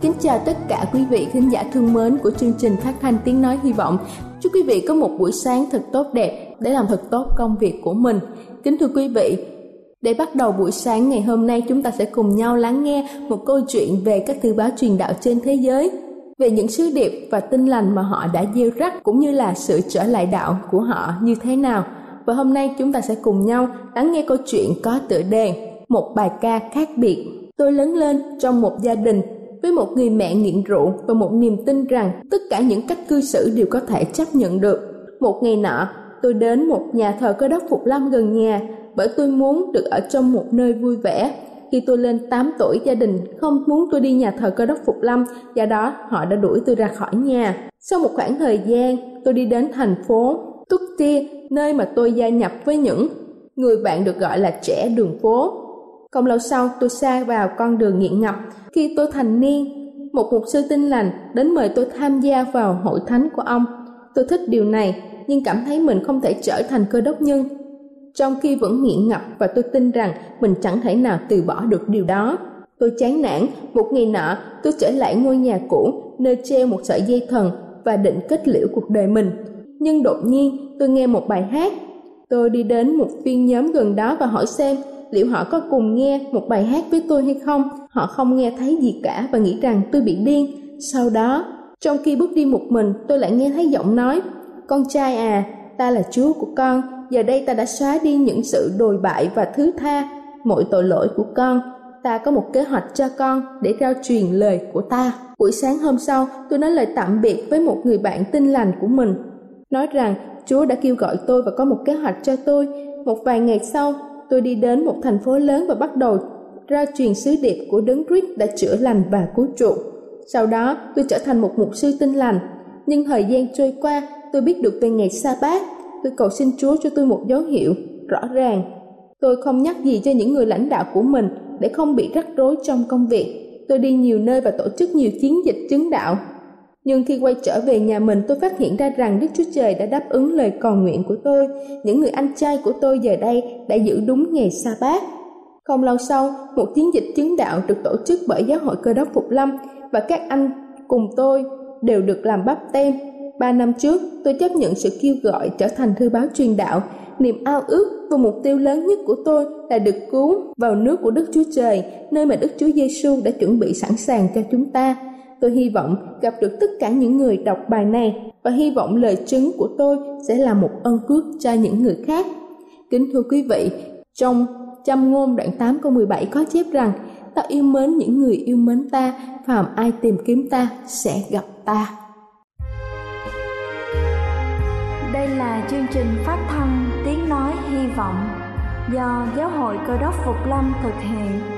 Kính chào tất cả quý vị khán giả thương mến của chương trình phát thanh tiếng nói hy vọng. Chúc quý vị có một buổi sáng thật tốt đẹp để làm thật tốt công việc của mình. Kính thưa quý vị, để bắt đầu buổi sáng ngày hôm nay chúng ta sẽ cùng nhau lắng nghe một câu chuyện về các thư báo truyền đạo trên thế giới, về những sứ điệp và tinh lành mà họ đã gieo rắc cũng như là sự trở lại đạo của họ như thế nào. Và hôm nay chúng ta sẽ cùng nhau lắng nghe câu chuyện có tựa đề Một bài ca khác biệt. Tôi lớn lên trong một gia đình với một người mẹ nghiện rượu và một niềm tin rằng tất cả những cách cư xử đều có thể chấp nhận được. Một ngày nọ, tôi đến một nhà thờ cơ đốc Phục Lâm gần nhà bởi tôi muốn được ở trong một nơi vui vẻ. Khi tôi lên 8 tuổi, gia đình không muốn tôi đi nhà thờ cơ đốc Phục Lâm, do đó họ đã đuổi tôi ra khỏi nhà. Sau một khoảng thời gian, tôi đi đến thành phố Tutti, nơi mà tôi gia nhập với những người bạn được gọi là trẻ đường phố. Không lâu sau, tôi xa vào con đường nghiện ngập khi tôi thành niên, một mục sư tinh lành đến mời tôi tham gia vào hội thánh của ông. Tôi thích điều này, nhưng cảm thấy mình không thể trở thành cơ đốc nhân. Trong khi vẫn nghiện ngập và tôi tin rằng mình chẳng thể nào từ bỏ được điều đó. Tôi chán nản, một ngày nọ tôi trở lại ngôi nhà cũ nơi treo một sợi dây thần và định kết liễu cuộc đời mình. Nhưng đột nhiên tôi nghe một bài hát. Tôi đi đến một viên nhóm gần đó và hỏi xem liệu họ có cùng nghe một bài hát với tôi hay không? Họ không nghe thấy gì cả và nghĩ rằng tôi bị điên. Sau đó, trong khi bước đi một mình, tôi lại nghe thấy giọng nói, con trai à ta là chúa của con. Giờ đây ta đã xóa đi những sự đồi bại và thứ tha, mọi tội lỗi của con. Ta có một kế hoạch cho con để rao truyền lời của ta. Buổi sáng hôm sau, tôi nói lời tạm biệt với một người bạn tin lành của mình. Nói rằng, chúa đã kêu gọi tôi và có một kế hoạch cho tôi. Một vài ngày sau tôi đi đến một thành phố lớn và bắt đầu ra truyền sứ điệp của đấng Christ đã chữa lành và cứu chuộc. Sau đó, tôi trở thành một mục sư tinh lành. Nhưng thời gian trôi qua, tôi biết được về ngày sa bát. Tôi cầu xin Chúa cho tôi một dấu hiệu rõ ràng. Tôi không nhắc gì cho những người lãnh đạo của mình để không bị rắc rối trong công việc. Tôi đi nhiều nơi và tổ chức nhiều chiến dịch chứng đạo. Nhưng khi quay trở về nhà mình tôi phát hiện ra rằng Đức Chúa Trời đã đáp ứng lời cầu nguyện của tôi. Những người anh trai của tôi giờ đây đã giữ đúng ngày sa bát không lâu sau, một chiến dịch chứng đạo được tổ chức bởi Giáo hội Cơ đốc Phục Lâm và các anh cùng tôi đều được làm bắp tem. Ba năm trước, tôi chấp nhận sự kêu gọi trở thành thư báo truyền đạo. Niềm ao ước và mục tiêu lớn nhất của tôi là được cứu vào nước của Đức Chúa Trời, nơi mà Đức Chúa Giêsu đã chuẩn bị sẵn sàng cho chúng ta. Tôi hy vọng gặp được tất cả những người đọc bài này và hy vọng lời chứng của tôi sẽ là một ân phước cho những người khác. Kính thưa quý vị, trong Châm ngôn đoạn 8 câu 17 có chép rằng Ta yêu mến những người yêu mến ta, phàm ai tìm kiếm ta sẽ gặp ta. Đây là chương trình phát thanh Tiếng Nói Hy Vọng do Giáo hội Cơ đốc Phục Lâm thực hiện.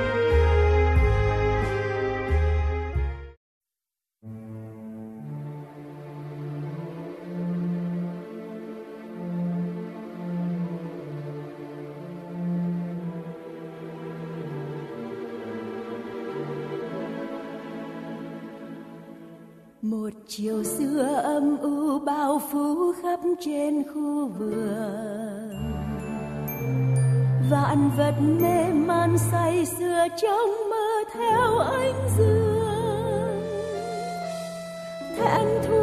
Chiều xưa âm u bao phủ khắp trên khu vườn. Vạn vật mê man say sưa trong mơ theo ánh dương. Thẹn thua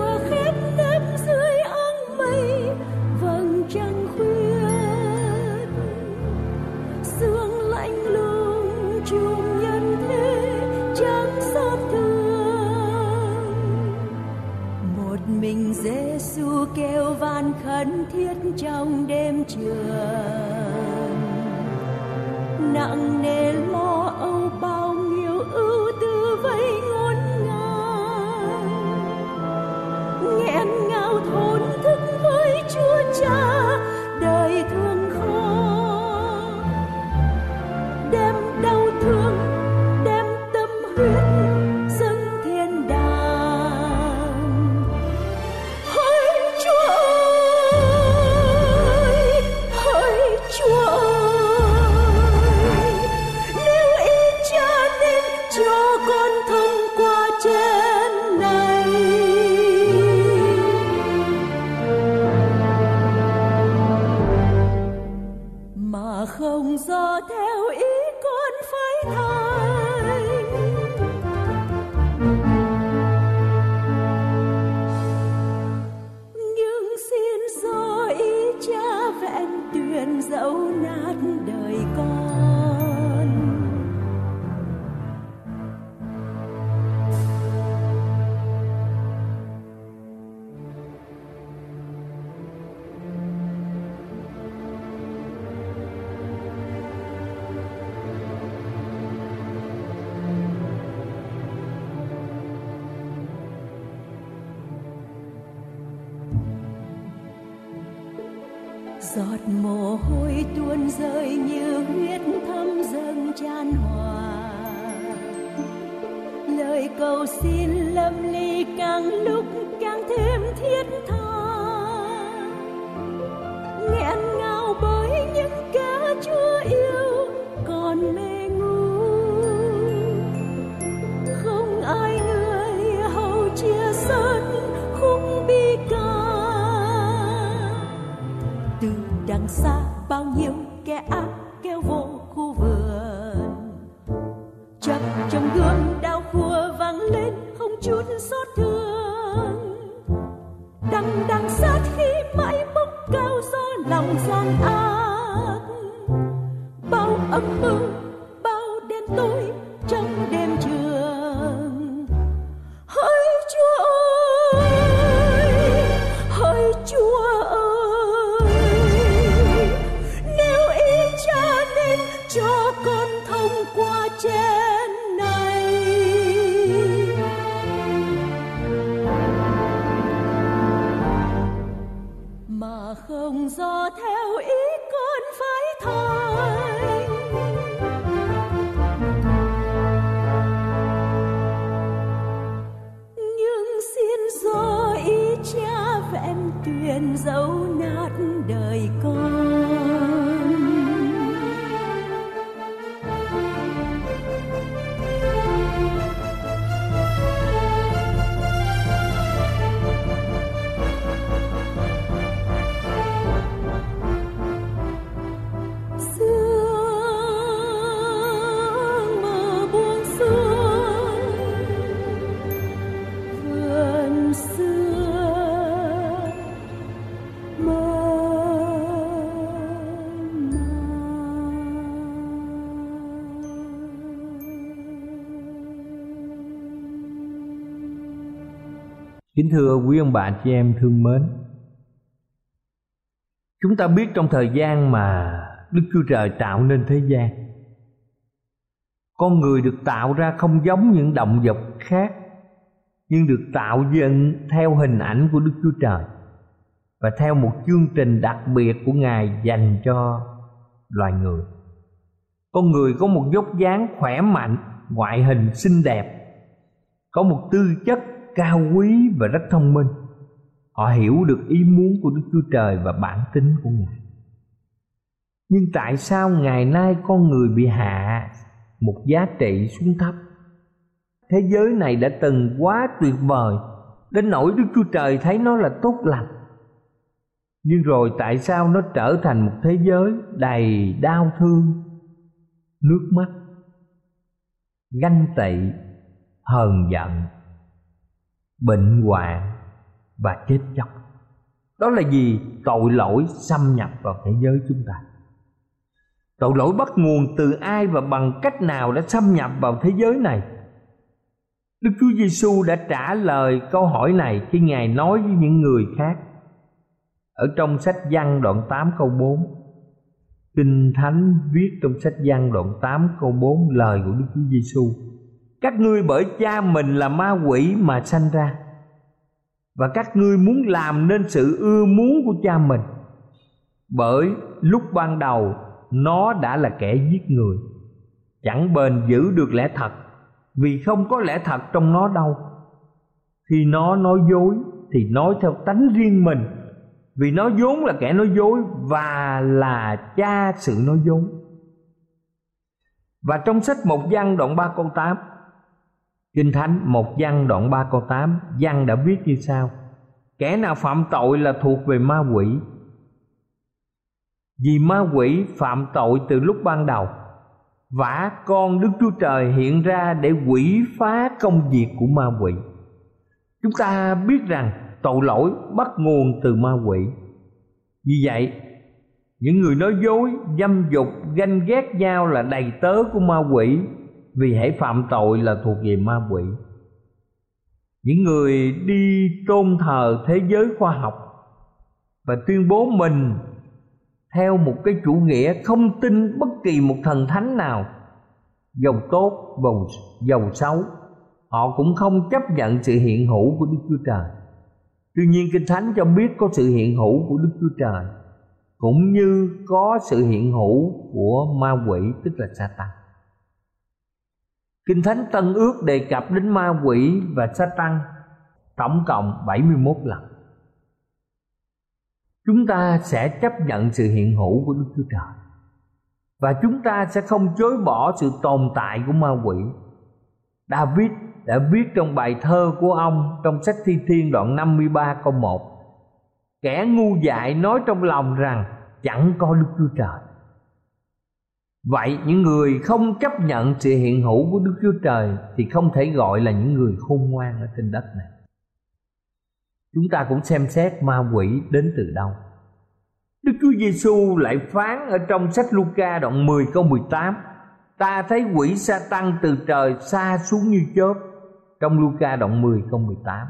mồ tuôn rơi như huyết thấm dâng tràn hòa. Lời cầu xin lâm ly càng lúc càng thêm thiết tha. Bao nhiêu kẻ ác kêu vô khu vườn. Chập trong gương đau khua vang lên không chút xót thương. Đằng đằng sát khi mãi bốc cao do lòng gian ác. Bao âm mưu, bao đen tối không Kính thưa quý ông bà, chị em thương mến. Chúng ta biết trong thời gian mà Đức Chúa Trời tạo nên thế gian, Con người được tạo ra không giống những động vật khác, Nhưng được tạo dựng theo hình ảnh của Đức Chúa Trời Và theo một chương trình đặc biệt của Ngài dành cho loài người. Con người có một dốc dáng khỏe mạnh, Ngoại hình xinh đẹp, Có một tư chất cao quý và rất thông minh. Họ hiểu được ý muốn của đức chúa trời và bản tính của ngài. Nhưng tại sao ngày nay con người bị hạ một giá trị xuống thấp? Thế giới này đã từng quá tuyệt vời đến nỗi đức chúa trời thấy nó là tốt lành. Nhưng rồi tại sao nó trở thành một thế giới đầy đau thương, nước mắt, ganh tị, hờn giận? Bệnh hoạn và chết chóc. Đó là gì tội lỗi xâm nhập vào thế giới chúng ta. Tội lỗi bắt nguồn từ ai và bằng cách nào đã xâm nhập vào thế giới này? Đức Chúa Giêsu đã trả lời câu hỏi này khi Ngài nói với những người khác. Ở trong sách Giăng đoạn 8 câu 4. Kinh Thánh viết trong sách Giăng đoạn 8 câu 4 lời của Đức Chúa Giêsu các ngươi bởi cha mình là ma quỷ mà sanh ra. Và các ngươi muốn làm nên sự ưa muốn của cha mình. Bởi lúc ban đầu, nó đã là kẻ giết người. Chẳng bền giữ được lẽ thật, vì không có lẽ thật trong nó đâu. Khi nó nói dối, thì nói theo tánh riêng mình. Vì nó vốn là kẻ nói dối và là cha sự nói dối. Và trong sách một văn đoạn 3 câu 8 Kinh Thánh một văn đoạn 3 câu 8 Văn đã viết như sau. Kẻ nào phạm tội là thuộc về ma quỷ. Vì ma quỷ phạm tội từ lúc ban đầu Vả con Đức Chúa Trời hiện ra để quỷ phá công việc của ma quỷ. Chúng ta biết rằng tội lỗi bắt nguồn từ ma quỷ. Vì vậy những người nói dối, dâm dục, ganh ghét nhau là đầy tớ của ma quỷ vì hãy phạm tội là thuộc về ma quỷ những người đi tôn thờ thế giới khoa học và tuyên bố mình theo một cái chủ nghĩa không tin bất kỳ một thần thánh nào, giàu tốt, giàu giàu xấu, họ cũng không chấp nhận sự hiện hữu của đức chúa trời tuy nhiên, kinh thánh cho biết có sự hiện hữu của đức chúa trời cũng như có sự hiện hữu của ma quỷ, tức là Satan. Kinh Thánh Tân Ước đề cập đến ma quỷ và Satan tăng tổng cộng 71 lần. Chúng ta sẽ chấp nhận sự hiện hữu của Đức Chúa Trời và chúng ta sẽ không chối bỏ sự tồn tại của ma quỷ. David đã viết trong bài thơ của ông trong sách Thi Thiên đoạn 53 câu 1 Kẻ ngu dại nói trong lòng rằng chẳng có Đức Chúa Trời Vậy những người không chấp nhận sự hiện hữu của Đức Chúa Trời Thì không thể gọi là những người khôn ngoan ở trên đất này. Chúng ta cũng xem xét ma quỷ đến từ đâu. Đức Chúa Giêsu lại phán ở trong sách Luca đoạn 10 câu 18 Ta thấy quỷ sa tăng từ trời xa xuống như chớp, Trong Luca đoạn 10 câu 18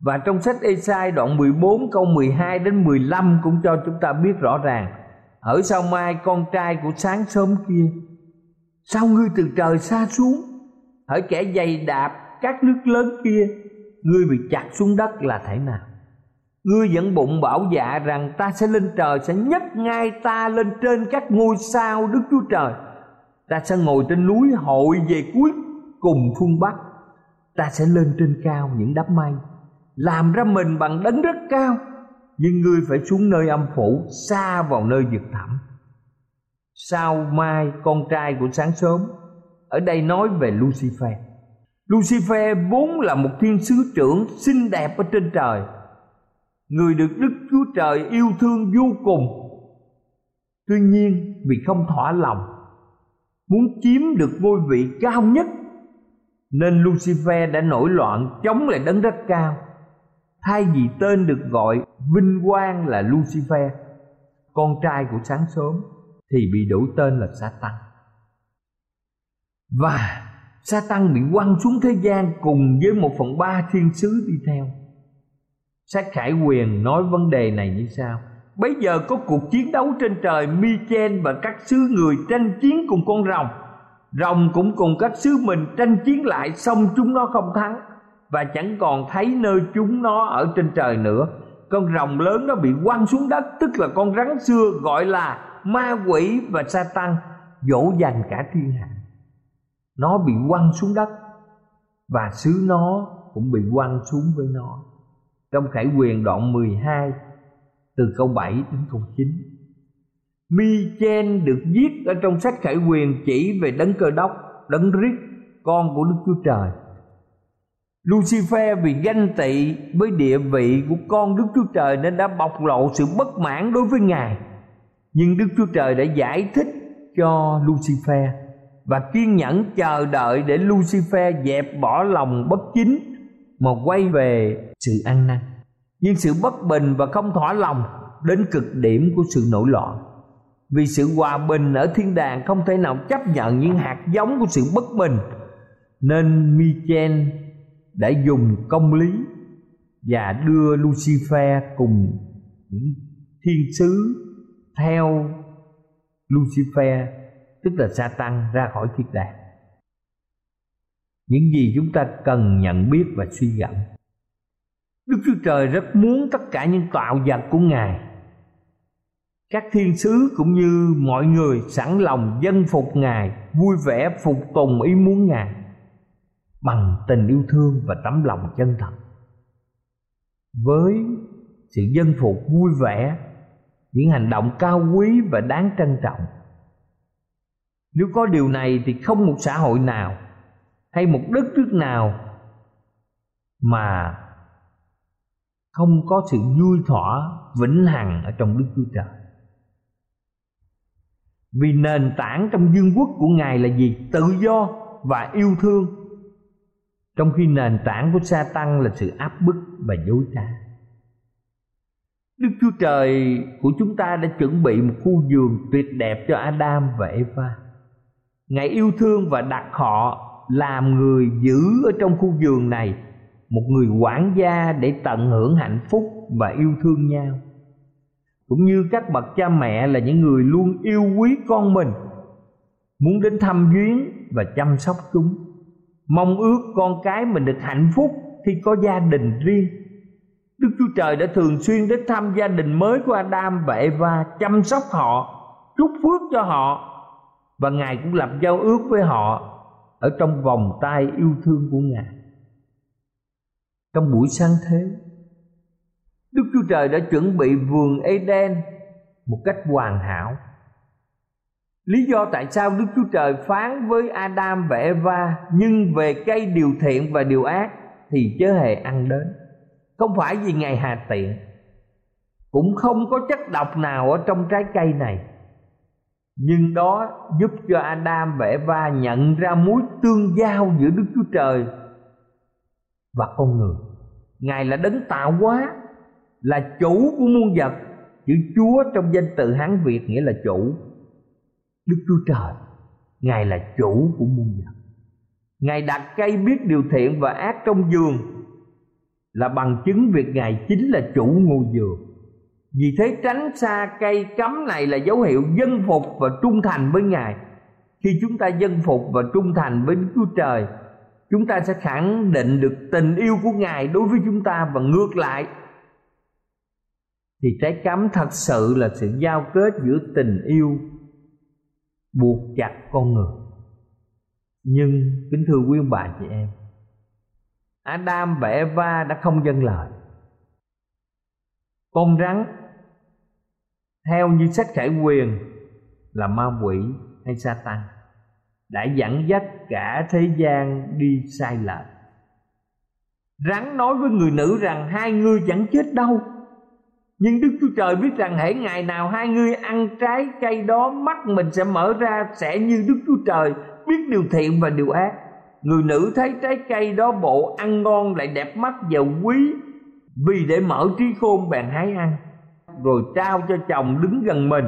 Và trong sách Esai đoạn 14 câu 12 đến 15 Cũng cho chúng ta biết rõ ràng ở sao mai con trai của sáng sớm kia, sao ngươi từ trời xa xuống? Hỡi kẻ dày đạp các nước lớn kia, ngươi bị chặt xuống đất là thế nào? Ngươi vẫn bụng bảo dạ rằng ta sẽ lên trời, sẽ nhấc ngay ta lên trên các ngôi sao đức chúa trời. Ta sẽ ngồi trên núi hội về cuối cùng phương bắc. Ta sẽ lên trên cao những đám mây, làm ra mình bằng đấng rất cao nhưng ngươi phải xuống nơi âm phủ, xa vào nơi vực thẳm. Sao mai con trai của sáng sớm, ở đây nói về lucifer. Lucifer vốn là một thiên sứ trưởng xinh đẹp ở trên trời. Người được đức chúa trời yêu thương vô cùng. Tuy nhiên, vì không thỏa lòng, muốn chiếm được ngôi vị cao nhất, nên lucifer đã nổi loạn, chống lại đấng rất cao hai vị tên được gọi vinh quang là Lucifer, con trai của sáng sớm, thì bị đổi tên là Satan. Và Satan bị quăng xuống thế gian cùng với một phần ba thiên sứ đi theo. Sách Khải Quyền nói vấn đề này như sau. Bây giờ có cuộc chiến đấu trên trời Michen và các sứ người tranh chiến cùng con rồng. Rồng cũng cùng các sứ mình tranh chiến lại, Xong chúng nó không thắng. Và chẳng còn thấy nơi chúng nó ở trên trời nữa Con rồng lớn nó bị quăng xuống đất Tức là con rắn xưa gọi là ma quỷ và sa tăng Dỗ dành cả thiên hạ Nó bị quăng xuống đất Và sứ nó cũng bị quăng xuống với nó Trong Khải Quyền đoạn 12 từ câu 7 đến câu 9. Mi-chen được viết ở trong sách Khải Quyền chỉ về đấng cơ đốc, đấng rít, con của Đức Chúa Trời. Lucifer vì ganh tị với địa vị của con Đức Chúa Trời nên đã bộc lộ sự bất mãn đối với Ngài. Nhưng Đức Chúa Trời đã giải thích cho Lucifer và kiên nhẫn chờ đợi để Lucifer dẹp bỏ lòng bất chính mà quay về sự ăn năn nhưng sự bất bình và không thỏa lòng đến cực điểm của sự nổi loạn vì sự hòa bình ở thiên đàng không thể nào chấp nhận những hạt giống của sự bất bình, nên Michen đã dùng công lý và đưa Lucifer cùng những thiên sứ theo Lucifer tức là Satan ra khỏi thiên đàng. Những gì chúng ta cần nhận biết và suy gẫm. Đức Chúa Trời rất muốn tất cả những tạo vật của Ngài các thiên sứ cũng như mọi người sẵn lòng dân phục Ngài, vui vẻ phục tùng ý muốn Ngài bằng tình yêu thương và tấm lòng chân thật. Với sự dân phục vui vẻ, những hành động cao quý và đáng trân trọng. Nếu có điều này thì không một xã hội nào hay một đất nước nào mà không có sự vui thỏa vĩnh hằng ở trong Đức Chúa Trời. Vì nền tảng trong vương quốc của Ngài là gì? Tự do và yêu thương. Trong khi nền tảng của sa tăng là sự áp bức và dối trá. Đức Chúa Trời của chúng ta đã chuẩn bị một khu vườn tuyệt đẹp cho Adam và Eva. Ngài yêu thương và đặt họ làm người giữ ở trong khu vườn này, một người quản gia để tận hưởng hạnh phúc và yêu thương nhau cũng như các bậc cha mẹ là những người luôn yêu quý con mình, muốn đến thăm viếng và chăm sóc chúng mong ước con cái mình được hạnh phúc khi có gia đình riêng. Đức Chúa Trời đã thường xuyên đến thăm gia đình mới của Adam và Eva, chăm sóc họ, chúc phước cho họ. Và Ngài cũng lập giao ước với họ ở trong vòng tay yêu thương của Ngài. Trong buổi sáng thế, Đức Chúa Trời đã chuẩn bị vườn Eden một cách hoàn hảo. Lý do tại sao Đức Chúa Trời phán với Adam và Eva nhưng về cây điều thiện và điều ác thì chớ hề ăn đến. Không phải vì Ngài hà tiện, cũng không có chất độc nào ở trong trái cây này. Nhưng đó giúp cho Adam và Eva nhận ra mối tương giao giữa Đức Chúa Trời và con người. Ngài là đấng tạo hóa là chủ của muôn vật chữ chúa trong danh từ hán việt nghĩa là chủ đức chúa trời, ngài là chủ của muôn vật. Ngài đặt cây biết điều thiện và ác trong giường, là bằng chứng việc ngài chính là chủ ngôi giường. Vì thế tránh xa cây cấm này là dấu hiệu dân phục và trung thành với ngài. Khi chúng ta dân phục và trung thành với đức chúa trời, chúng ta sẽ khẳng định được tình yêu của ngài đối với chúng ta và ngược lại. Thì trái cấm thật sự là sự giao kết giữa tình yêu buộc chặt con người. Nhưng kính thưa quý ông bà chị em, Adam và Eva đã không dâng lời. Con rắn, theo như sách khải quyền, là ma quỷ hay sa tăng đã dẫn dắt cả thế gian đi sai lệch. Rắn nói với người nữ rằng hai người chẳng chết đâu nhưng Đức Chúa Trời biết rằng hãy ngày nào hai người ăn trái cây đó, Mắt mình sẽ mở ra, sẽ như Đức Chúa Trời Biết điều thiện và điều ác. Người nữ thấy trái cây đó bộ ăn ngon lại đẹp mắt và quý Vì để mở trí khôn bèn hái ăn. Rồi trao cho chồng đứng gần mình.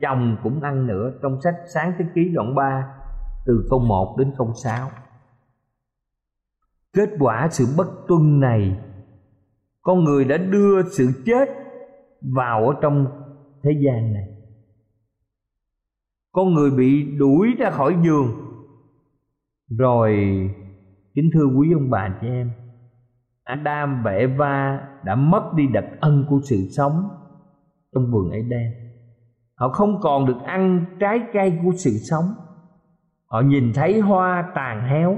Chồng cũng ăn nữa. Trong sách Sáng Thế Ký đoạn 3 Từ câu 1 đến câu 6 Kết quả sự bất tuân này, con người đã đưa sự chết vào ở trong thế gian này. Con người bị đuổi ra khỏi giường. Rồi, kính thưa quý ông bà chị em, Adam và Eva đã mất đi đặc ân của sự sống trong vườn ấy đen họ không còn được ăn trái cây của sự sống. Họ nhìn thấy hoa tàn héo,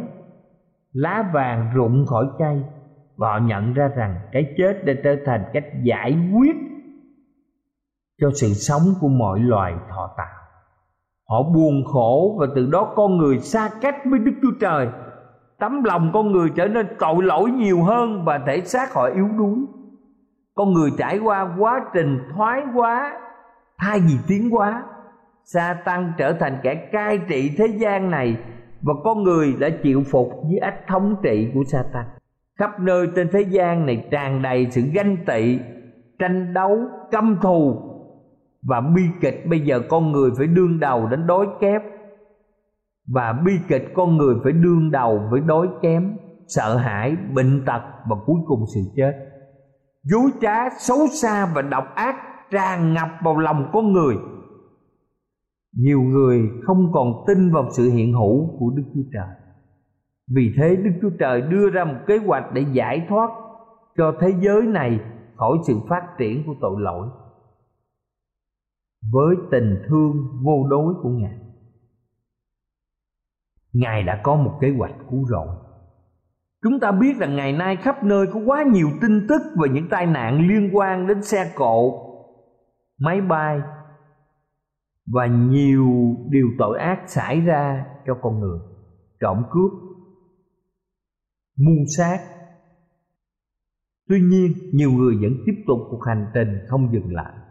lá vàng rụng khỏi cây và họ nhận ra rằng cái chết đã trở thành cách giải quyết cho sự sống của mọi loài thọ tạo. Họ buồn khổ và từ đó con người xa cách với đức chúa trời. Tấm lòng con người trở nên tội lỗi nhiều hơn và thể xác họ yếu đuối. Con người trải qua quá trình thoái hóa, thay vì tiến hóa. Sa tăng trở thành kẻ cai trị thế gian này và con người đã chịu phục dưới ách thống trị của sa tăng khắp nơi trên thế gian này tràn đầy sự ganh tị, tranh đấu, căm thù và bi kịch bây giờ con người phải đương đầu đến đói kép và bi kịch con người phải đương đầu với đói kém, sợ hãi, bệnh tật và cuối cùng sự chết. Dối trá xấu xa và độc ác tràn ngập vào lòng con người. Nhiều người không còn tin vào sự hiện hữu của đức chúa trời. Vì thế đức chúa trời đưa ra một kế hoạch để giải thoát cho thế giới này khỏi sự phát triển của tội lỗi với tình thương vô đối của ngài. Ngài đã có một kế hoạch cứu rỗi. Chúng ta biết rằng ngày nay khắp nơi có quá nhiều tin tức về những tai nạn liên quan đến xe cộ, máy bay và nhiều điều tội ác xảy ra cho con người. Trộm cướp, mưu sát. Tuy nhiên, nhiều người vẫn tiếp tục cuộc hành trình không dừng lại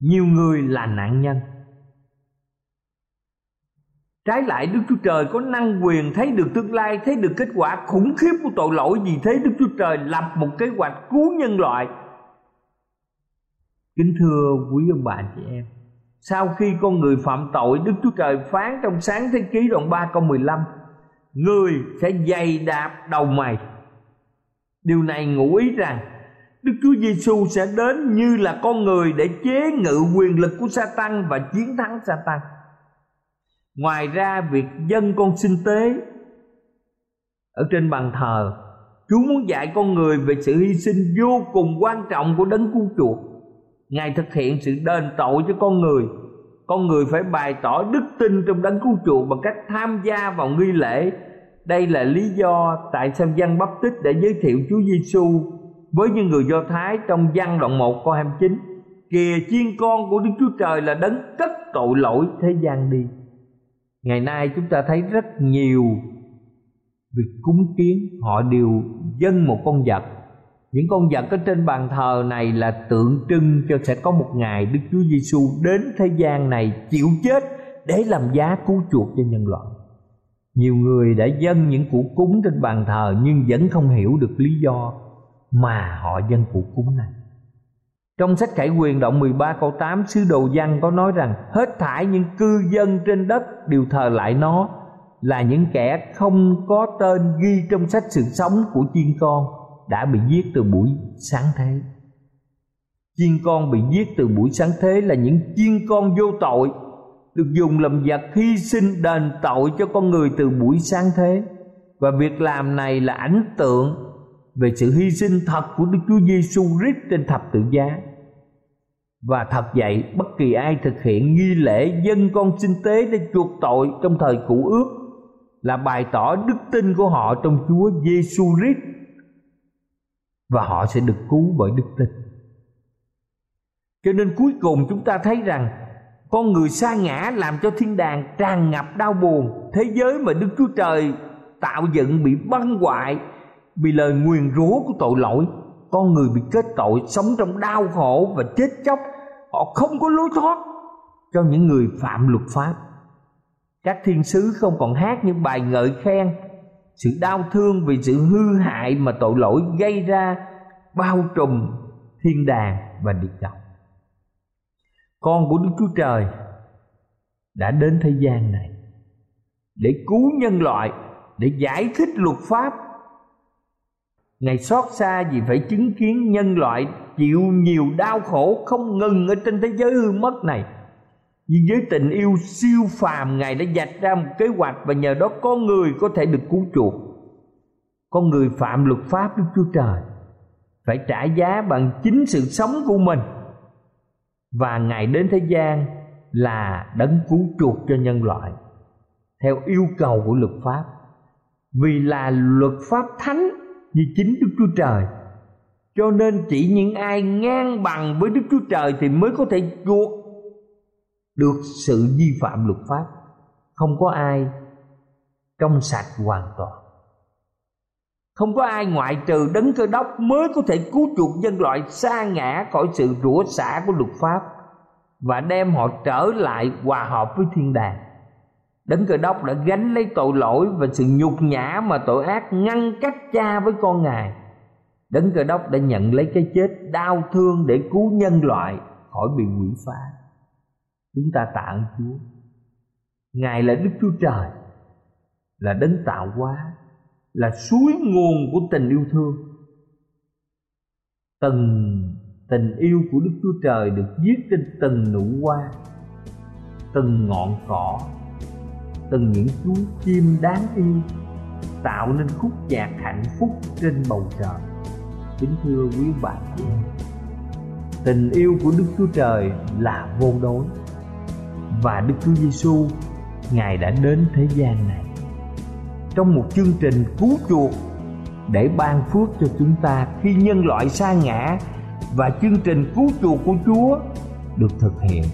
nhiều người là nạn nhân. Trái lại, Đức Chúa Trời có năng quyền thấy được tương lai, Thấy được kết quả khủng khiếp của tội lỗi Vì thế Đức Chúa Trời lập một kế hoạch cứu nhân loại. Kính thưa quý ông bà chị em, Sau khi con người phạm tội, Đức Chúa Trời phán trong sáng thế ký đoạn 3 câu 15 Người sẽ dày đạp đầu mày. Điều này ngụ ý rằng Đức Chúa Giêsu sẽ đến như là con người để chế ngự quyền lực của Satan và chiến thắng Satan. Ngoài ra việc dân con sinh tế ở trên bàn thờ, Chúa muốn dạy con người về sự hy sinh vô cùng quan trọng của đấng cứu chuộc. Ngài thực hiện sự đền tội cho con người. Con người phải bày tỏ đức tin trong đấng cứu chuộc bằng cách tham gia vào nghi lễ. Đây là lý do tại sao dân bắp tích đã giới thiệu Chúa Giêsu với những người Do Thái trong văn đoạn 1 câu 29 Kìa chiên con của Đức Chúa Trời là đấng cất tội lỗi thế gian đi. Ngày nay chúng ta thấy rất nhiều việc cúng kiến, Họ đều dâng một con vật. Những con vật ở trên bàn thờ này là tượng trưng cho sẽ có một ngày Đức Chúa Giêsu đến thế gian này chịu chết Để làm giá cứu chuộc cho nhân loại. Nhiều người đã dâng những củ cúng trên bàn thờ Nhưng vẫn không hiểu được lý do mà họ dân cụ cúng này. Trong sách Khải Quyền đoạn 13 câu 8 Sứ Đồ Văn có nói rằng, Hết thải những cư dân trên đất đều thờ lại nó, Là những kẻ không có tên ghi trong sách sự sống của chiên con Đã bị giết từ buổi sáng thế Chiên con bị giết từ buổi sáng thế là những chiên con vô tội, Được dùng làm vật hy sinh đền tội cho con người từ buổi sáng thế Và việc làm này là ảnh tượng về sự hy sinh thật của Đức Chúa Giêsu Christ trên thập tự giá. Và thật vậy, bất kỳ ai thực hiện nghi lễ dân con sinh tế để chuộc tội trong thời cũ ước là bày tỏ đức tin của họ trong Chúa Giêsu Christ và họ sẽ được cứu bởi đức tin. Cho nên cuối cùng chúng ta thấy rằng con người sa ngã làm cho thiên đàng tràn ngập đau buồn, thế giới mà Đức Chúa Trời tạo dựng bị băng hoại vì lời nguyền rủa của tội lỗi con người bị kết tội sống trong đau khổ và chết chóc, họ không có lối thoát cho những người phạm luật pháp. Các thiên sứ không còn hát những bài ngợi khen sự đau thương vì sự hư hại mà tội lỗi gây ra, bao trùm thiên đàng và địa ngục con của đức chúa trời đã đến thế gian này để cứu nhân loại, để giải thích luật pháp ngài xót xa vì phải chứng kiến nhân loại chịu nhiều đau khổ không ngừng ở trên thế giới hư mất này. Nhưng với tình yêu siêu phàm, ngài đã dạch ra một kế hoạch và nhờ đó con người có thể được cứu chuộc. Con người phạm luật pháp đức chúa trời, phải trả giá bằng chính sự sống của mình. Và ngài đến thế gian là đấng cứu chuộc cho nhân loại, theo yêu cầu của luật pháp. Vì là luật pháp thánh như chính đức chúa trời. Cho nên chỉ những ai ngang bằng với đức chúa trời thì mới có thể chuộc được sự vi phạm luật pháp. Không có ai trong sạch hoàn toàn. Không có ai ngoại trừ đấng cơ đốc mới có thể cứu chuộc nhân loại xa ngã khỏi sự rủa xả của luật pháp và đem họ trở lại hòa hợp với thiên đàng đấng cơ đốc đã gánh lấy tội lỗi và sự nhục nhã mà tội ác ngăn cách cha với con ngài. Đấng cơ đốc đã nhận lấy cái chết đau thương để cứu nhân loại khỏi bị quỷ phá. Chúng ta tạ ơn chúa. Ngài là đức chúa trời, là đấng tạo hóa, là suối nguồn của tình yêu thương. Từng tình yêu của đức chúa trời được viết trên từng nụ hoa, từng ngọn cỏ từng những chú chim đáng yêu tạo nên khúc nhạc hạnh phúc trên bầu trời kính thưa quý bạn tình yêu của đức chúa trời là vô đối, và đức chúa giêsu ngài đã đến thế gian này trong một chương trình cứu chuộc để ban phước cho chúng ta khi nhân loại sa ngã và chương trình cứu chuộc của Chúa được thực hiện.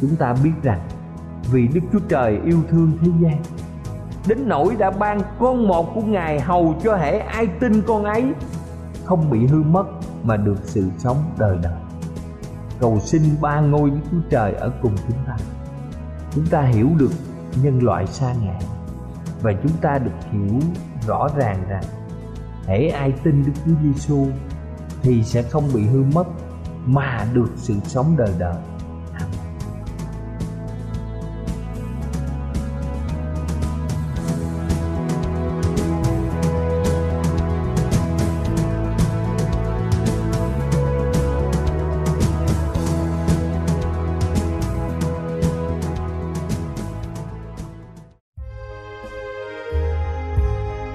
Chúng ta biết rằng vì Đức Chúa Trời yêu thương thế gian đến nỗi đã ban con một của Ngài hầu cho hễ ai tin con ấy, không bị hư mất mà được sự sống đời đời. Cầu xin ba ngôi Đức Chúa Trời ở cùng chúng ta. Chúng ta hiểu được nhân loại xa ngã và chúng ta được hiểu rõ ràng rằng hễ ai tin Đức Chúa Giêsu thì sẽ không bị hư mất mà được sự sống đời đời.